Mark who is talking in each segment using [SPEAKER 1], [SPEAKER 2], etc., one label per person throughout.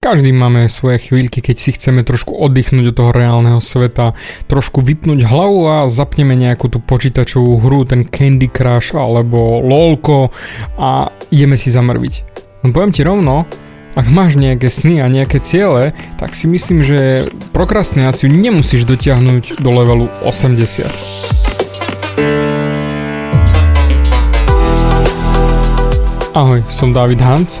[SPEAKER 1] Každý máme svoje chvíľky, keď si chceme trošku oddychnúť od toho reálneho sveta, trošku vypnúť hlavu a zapneme nejakú tú počítačovú hru, ten Candy Crush alebo LOLko a ideme si zamrviť. No poviem ti rovno, ak máš nejaké sny a nejaké ciele, tak si myslím, že prokrastináciu nemusíš dotiahnuť do levelu 80. Ahoj, som David Hans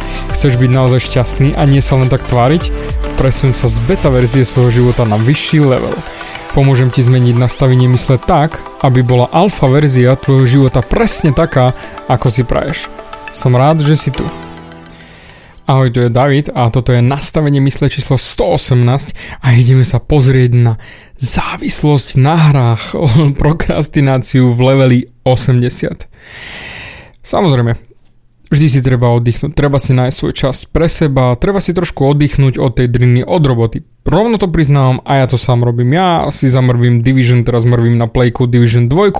[SPEAKER 1] Chceš byť naozaj šťastný a nie sa len tak tváriť? Presun sa z beta verzie svojho života na vyšší level. Pomôžem ti zmeniť nastavenie mysle tak, aby bola alfa verzia tvojho života presne taká, ako si praješ. Som rád, že si tu. Ahoj, tu je David a toto je nastavenie mysle číslo 118 a ideme sa pozrieť na závislosť na hrách, prokrastináciu v leveli 80. Samozrejme, Vždy si treba oddychnúť, treba si nájsť svoj čas pre seba, treba si trošku oddychnúť od tej driny, od roboty. Rovno to priznávam a ja to sám robím. Ja si zamrvím Division, teraz mrvím na Playku Division 2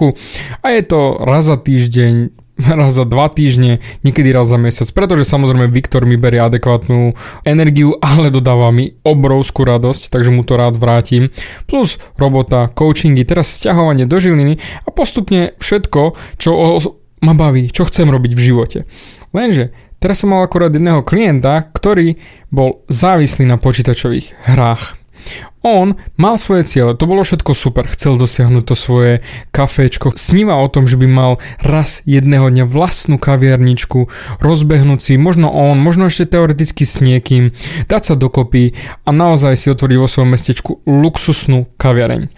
[SPEAKER 1] a je to raz za týždeň, raz za dva týždne, niekedy raz za mesiac, pretože samozrejme Viktor mi berie adekvátnu energiu, ale dodáva mi obrovskú radosť, takže mu to rád vrátim. Plus robota, coachingy, teraz sťahovanie do žiliny a postupne všetko, čo ma baví, čo chcem robiť v živote. Lenže teraz som mal akorát jedného klienta, ktorý bol závislý na počítačových hrách. On mal svoje ciele, to bolo všetko super, chcel dosiahnuť to svoje kaféčko, sníval o tom, že by mal raz jedného dňa vlastnú kaviarničku, rozbehnúť si, možno on, možno ešte teoreticky s niekým, dať sa dokopy a naozaj si otvoriť vo svojom mestečku luxusnú kaviareň.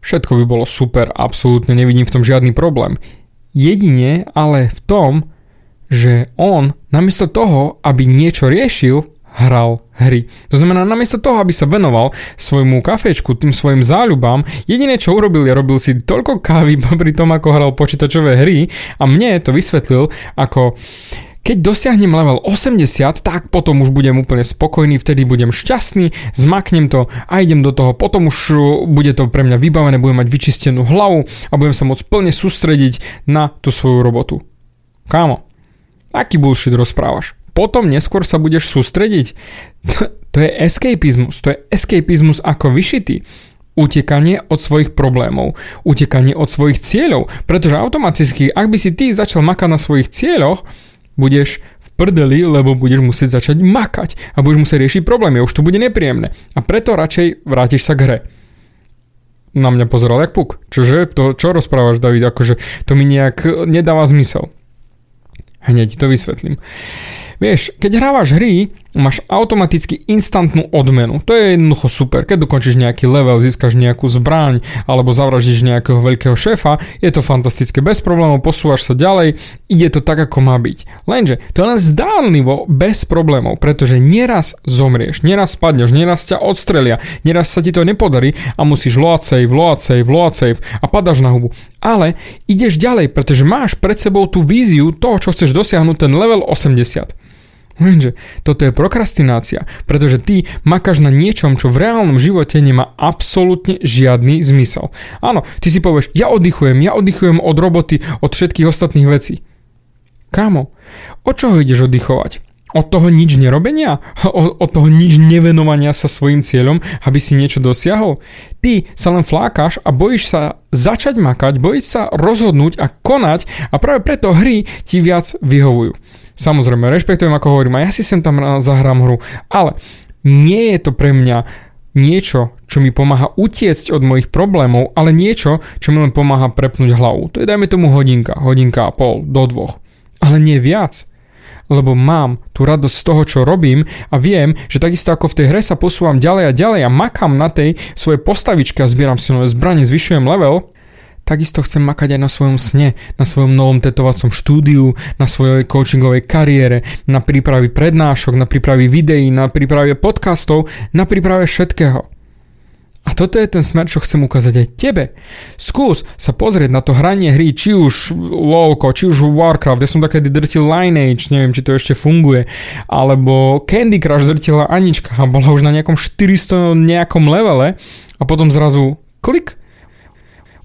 [SPEAKER 1] Všetko by bolo super, absolútne nevidím v tom žiadny problém. Jedine ale v tom, že on namiesto toho, aby niečo riešil, hral hry. To znamená, namiesto toho, aby sa venoval svojmu kafečku, tým svojim záľubám, jediné čo urobil, je robil si toľko kávy pri tom, ako hral počítačové hry a mne to vysvetlil ako keď dosiahnem level 80, tak potom už budem úplne spokojný, vtedy budem šťastný, zmaknem to a idem do toho. Potom už bude to pre mňa vybavené, budem mať vyčistenú hlavu a budem sa môcť plne sústrediť na tú svoju robotu. Kámo, Aký bullshit rozprávaš? Potom neskôr sa budeš sústrediť. To je escapizmus. To je escapizmus ako vyšitý utekanie od svojich problémov, utekanie od svojich cieľov, pretože automaticky, ak by si ty začal makať na svojich cieľoch, budeš v prdeli, lebo budeš musieť začať makať a budeš musieť riešiť problémy, už to bude nepríjemné. A preto radšej vrátiš sa k hre. Na mňa pozeral jak puk. Čože? To, čo rozprávaš, David? Akože to mi nejak nedáva zmysel. Hneď to vysvetlím. Vieš, keď hrávaš hry, máš automaticky instantnú odmenu. To je jednoducho super. Keď dokončíš nejaký level, získaš nejakú zbraň alebo zavraždíš nejakého veľkého šéfa, je to fantastické. Bez problémov posúvaš sa ďalej, ide to tak, ako má byť. Lenže to je len zdánlivo bez problémov, pretože nieraz zomrieš, nieraz spadneš, nieraz ťa odstrelia, nieraz sa ti to nepodarí a musíš load save, load save, load save a padaš na hubu. Ale ideš ďalej, pretože máš pred sebou tú víziu toho, čo chceš dosiahnuť ten level 80. Lenže toto je prokrastinácia, pretože ty makáš na niečom, čo v reálnom živote nemá absolútne žiadny zmysel. Áno, ty si povieš, ja oddychujem, ja oddychujem od roboty, od všetkých ostatných vecí. Kámo, od čoho ideš oddychovať? Od toho nič nerobenia? Od, od toho nič nevenovania sa svojim cieľom, aby si niečo dosiahol? Ty sa len flákaš a bojíš sa začať makať, bojíš sa rozhodnúť a konať a práve preto hry ti viac vyhovujú. Samozrejme, rešpektujem, ako hovorím, a ja si sem tam zahrám hru, ale nie je to pre mňa niečo, čo mi pomáha utiecť od mojich problémov, ale niečo, čo mi len pomáha prepnúť hlavu. To je dajme tomu hodinka, hodinka a pol, do dvoch. Ale nie viac. Lebo mám tú radosť z toho, čo robím a viem, že takisto ako v tej hre sa posúvam ďalej a ďalej a makám na tej svojej postavičke a zbieram si nové zbranie, zvyšujem level, Takisto chcem makať aj na svojom sne, na svojom novom tetovacom štúdiu, na svojej coachingovej kariére, na prípravy prednášok, na prípravy videí, na príprave podcastov, na príprave všetkého. A toto je ten smer, čo chcem ukázať aj tebe. Skús sa pozrieť na to hranie hry, či už LoLko, či už Warcraft, kde som také drtil Lineage, neviem, či to ešte funguje, alebo Candy Crush drtila Anička bola už na nejakom 400 nejakom levele a potom zrazu klik.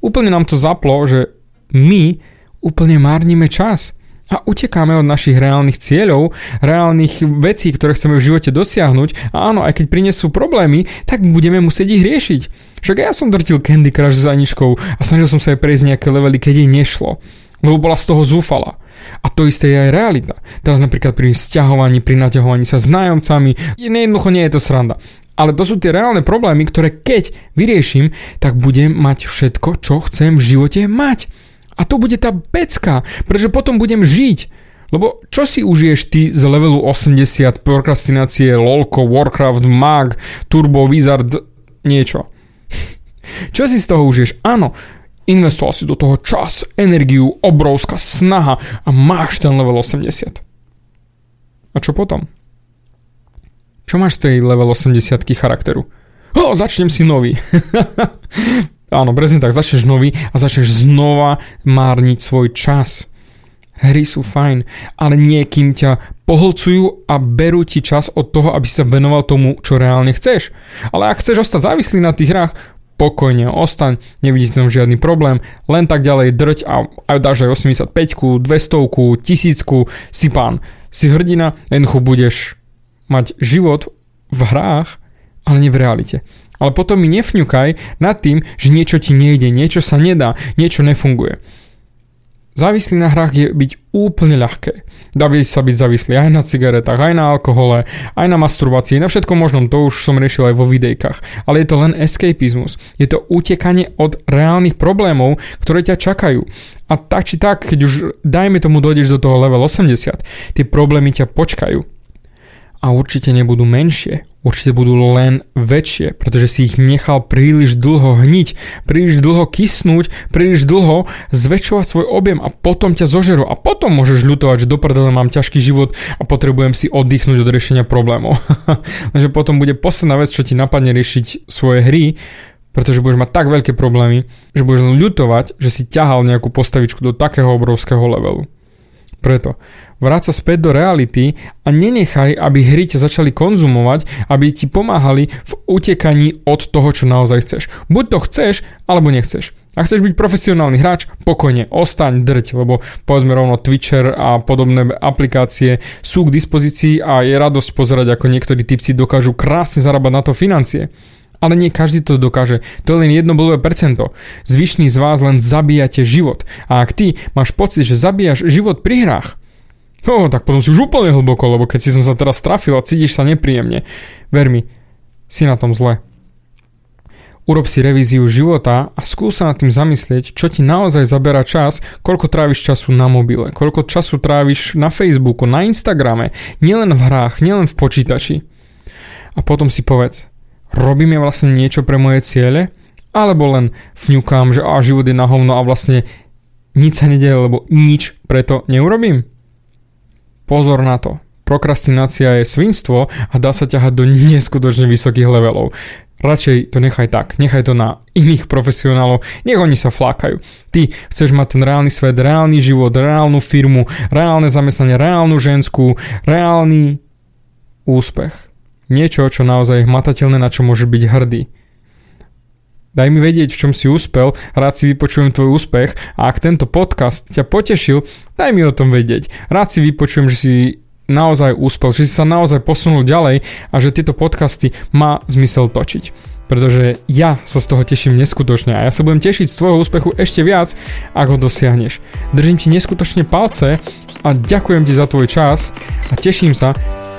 [SPEAKER 1] Úplne nám to zaplo, že my úplne márnime čas a utekáme od našich reálnych cieľov, reálnych vecí, ktoré chceme v živote dosiahnuť a áno, aj keď prinesú problémy, tak budeme musieť ich riešiť. Však ja som drtil Candy Crush s Aničkou a snažil som sa aj prejsť nejaké levely, keď jej nešlo, lebo bola z toho zúfala. A to isté je aj realita. Teraz napríklad pri vzťahovaní, pri naťahovaní sa s nájomcami, jednoducho nie je to sranda. Ale to sú tie reálne problémy, ktoré keď vyrieším, tak budem mať všetko, čo chcem v živote mať. A to bude tá pecka, pretože potom budem žiť. Lebo čo si užiješ ty z levelu 80 prokrastinácie LOLko, Warcraft, Mag, Turbo, Wizard, niečo? čo si z toho užiješ? Áno, investoval si do toho čas, energiu, obrovská snaha a máš ten level 80. A čo potom? Čo máš z tej level 80 charakteru? O, začnem si nový. Áno, presne tak, začneš nový a začneš znova márniť svoj čas. Hry sú fajn, ale niekým ťa pohlcujú a berú ti čas od toho, aby sa venoval tomu, čo reálne chceš. Ale ak chceš ostať závislý na tých hrách, pokojne ostaň, nevidíte tam žiadny problém, len tak ďalej drť a aj dáš aj 85, 200, 1000, si pán, si hrdina, jednoducho budeš mať život v hrách, ale nie v realite. Ale potom mi nefňukaj nad tým, že niečo ti nejde, niečo sa nedá, niečo nefunguje. Závislý na hrách je byť úplne ľahké. Dá sa byť závislý aj na cigaretách, aj na alkohole, aj na masturbácii, na všetko možnom, to už som riešil aj vo videjkách. Ale je to len escapizmus. Je to utekanie od reálnych problémov, ktoré ťa čakajú. A tak či tak, keď už dajme tomu dojdeš do toho level 80, tie problémy ťa počkajú a určite nebudú menšie, určite budú len väčšie, pretože si ich nechal príliš dlho hniť, príliš dlho kysnúť, príliš dlho zväčšovať svoj objem a potom ťa zožerú a potom môžeš ľutovať, že do mám ťažký život a potrebujem si oddychnúť od riešenia problémov. Takže potom bude posledná vec, čo ti napadne riešiť svoje hry, pretože budeš mať tak veľké problémy, že budeš ľutovať, že si ťahal nejakú postavičku do takého obrovského levelu. Preto vráť sa späť do reality a nenechaj, aby hry ťa začali konzumovať, aby ti pomáhali v utekaní od toho, čo naozaj chceš. Buď to chceš, alebo nechceš. Ak chceš byť profesionálny hráč, pokojne, ostaň drť, lebo povedzme rovno Twitcher a podobné aplikácie sú k dispozícii a je radosť pozerať, ako niektorí typci dokážu krásne zarábať na to financie. Ale nie každý to dokáže. To je len jedno blbé percento. Zvyšný z vás len zabíjate život. A ak ty máš pocit, že zabíjaš život pri hrách, no tak potom si už úplne hlboko, lebo keď si som sa teraz trafil a cítiš sa nepríjemne. Ver mi, si na tom zle. Urob si revíziu života a skús sa nad tým zamyslieť, čo ti naozaj zabera čas, koľko tráviš času na mobile, koľko času tráviš na Facebooku, na Instagrame, nielen v hrách, nielen v počítači. A potom si povedz, robím ja vlastne niečo pre moje ciele, alebo len fňukám, že a život je na hovno a vlastne nič sa nedieje, lebo nič preto neurobím. Pozor na to. Prokrastinácia je svinstvo a dá sa ťahať do neskutočne vysokých levelov. Radšej to nechaj tak, nechaj to na iných profesionálov, nech oni sa flákajú. Ty chceš mať ten reálny svet, reálny život, reálnu firmu, reálne zamestnanie, reálnu ženskú, reálny úspech. Niečo, čo naozaj je hmatateľné, na čo môžeš byť hrdý. Daj mi vedieť, v čom si úspel, rád si vypočujem tvoj úspech a ak tento podcast ťa potešil, daj mi o tom vedieť. Rád si vypočujem, že si naozaj úspel, že si sa naozaj posunul ďalej a že tieto podcasty má zmysel točiť pretože ja sa z toho teším neskutočne a ja sa budem tešiť z tvojho úspechu ešte viac, ak ho dosiahneš. Držím ti neskutočne palce a ďakujem ti za tvoj čas a teším sa,